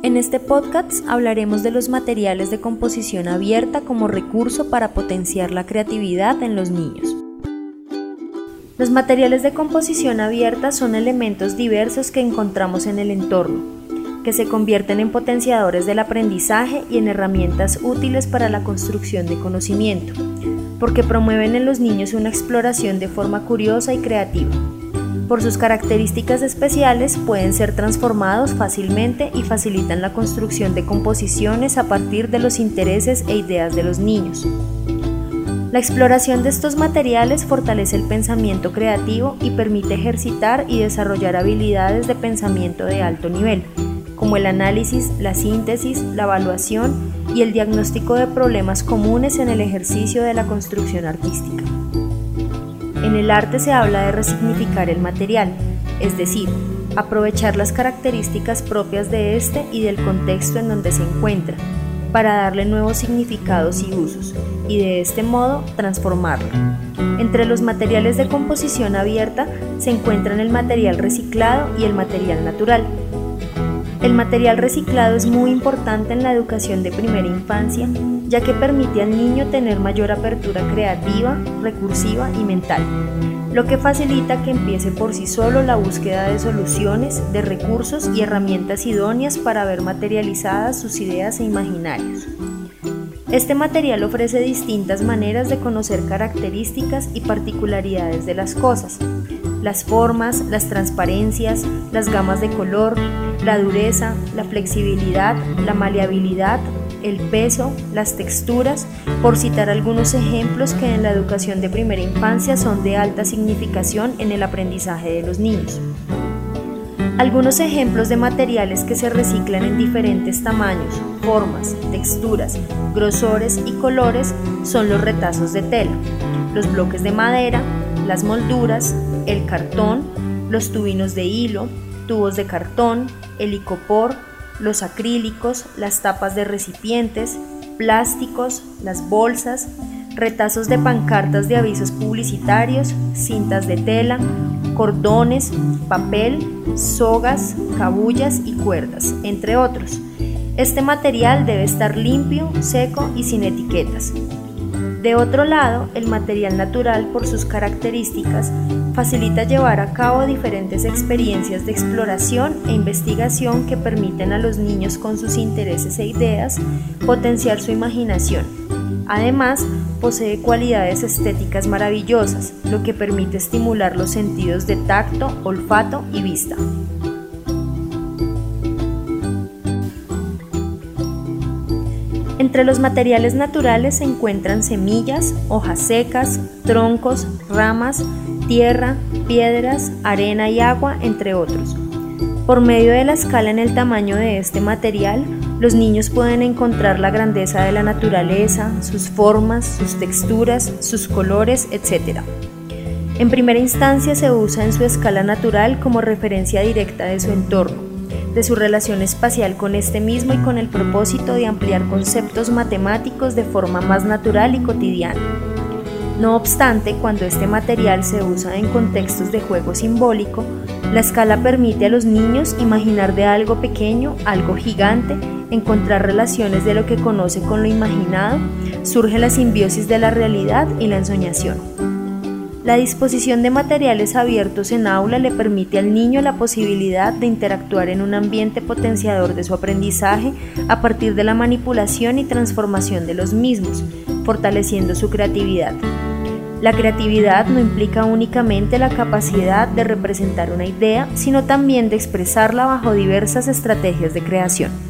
En este podcast hablaremos de los materiales de composición abierta como recurso para potenciar la creatividad en los niños. Los materiales de composición abierta son elementos diversos que encontramos en el entorno, que se convierten en potenciadores del aprendizaje y en herramientas útiles para la construcción de conocimiento, porque promueven en los niños una exploración de forma curiosa y creativa. Por sus características especiales pueden ser transformados fácilmente y facilitan la construcción de composiciones a partir de los intereses e ideas de los niños. La exploración de estos materiales fortalece el pensamiento creativo y permite ejercitar y desarrollar habilidades de pensamiento de alto nivel, como el análisis, la síntesis, la evaluación y el diagnóstico de problemas comunes en el ejercicio de la construcción artística. En el arte se habla de resignificar el material, es decir, aprovechar las características propias de este y del contexto en donde se encuentra, para darle nuevos significados y usos, y de este modo transformarlo. Entre los materiales de composición abierta se encuentran el material reciclado y el material natural. El material reciclado es muy importante en la educación de primera infancia, ya que permite al niño tener mayor apertura creativa, recursiva y mental, lo que facilita que empiece por sí solo la búsqueda de soluciones, de recursos y herramientas idóneas para ver materializadas sus ideas e imaginarios. Este material ofrece distintas maneras de conocer características y particularidades de las cosas, las formas, las transparencias, las gamas de color, la dureza, la flexibilidad, la maleabilidad, el peso, las texturas, por citar algunos ejemplos que en la educación de primera infancia son de alta significación en el aprendizaje de los niños. Algunos ejemplos de materiales que se reciclan en diferentes tamaños, formas, texturas, grosores y colores son los retazos de tela, los bloques de madera, las molduras, el cartón, los tubinos de hilo, tubos de cartón, el icopor, los acrílicos, las tapas de recipientes, plásticos, las bolsas, retazos de pancartas de avisos publicitarios, cintas de tela, cordones, papel, sogas, cabullas y cuerdas, entre otros. Este material debe estar limpio, seco y sin etiquetas. De otro lado, el material natural, por sus características, facilita llevar a cabo diferentes experiencias de exploración e investigación que permiten a los niños con sus intereses e ideas potenciar su imaginación. Además, posee cualidades estéticas maravillosas, lo que permite estimular los sentidos de tacto, olfato y vista. Entre los materiales naturales se encuentran semillas, hojas secas, troncos, ramas, tierra, piedras, arena y agua, entre otros. Por medio de la escala en el tamaño de este material, los niños pueden encontrar la grandeza de la naturaleza, sus formas, sus texturas, sus colores, etc. En primera instancia se usa en su escala natural como referencia directa de su entorno, de su relación espacial con este mismo y con el propósito de ampliar conceptos matemáticos de forma más natural y cotidiana. No obstante, cuando este material se usa en contextos de juego simbólico, la escala permite a los niños imaginar de algo pequeño algo gigante encontrar relaciones de lo que conoce con lo imaginado, surge la simbiosis de la realidad y la ensoñación. La disposición de materiales abiertos en aula le permite al niño la posibilidad de interactuar en un ambiente potenciador de su aprendizaje a partir de la manipulación y transformación de los mismos, fortaleciendo su creatividad. La creatividad no implica únicamente la capacidad de representar una idea, sino también de expresarla bajo diversas estrategias de creación.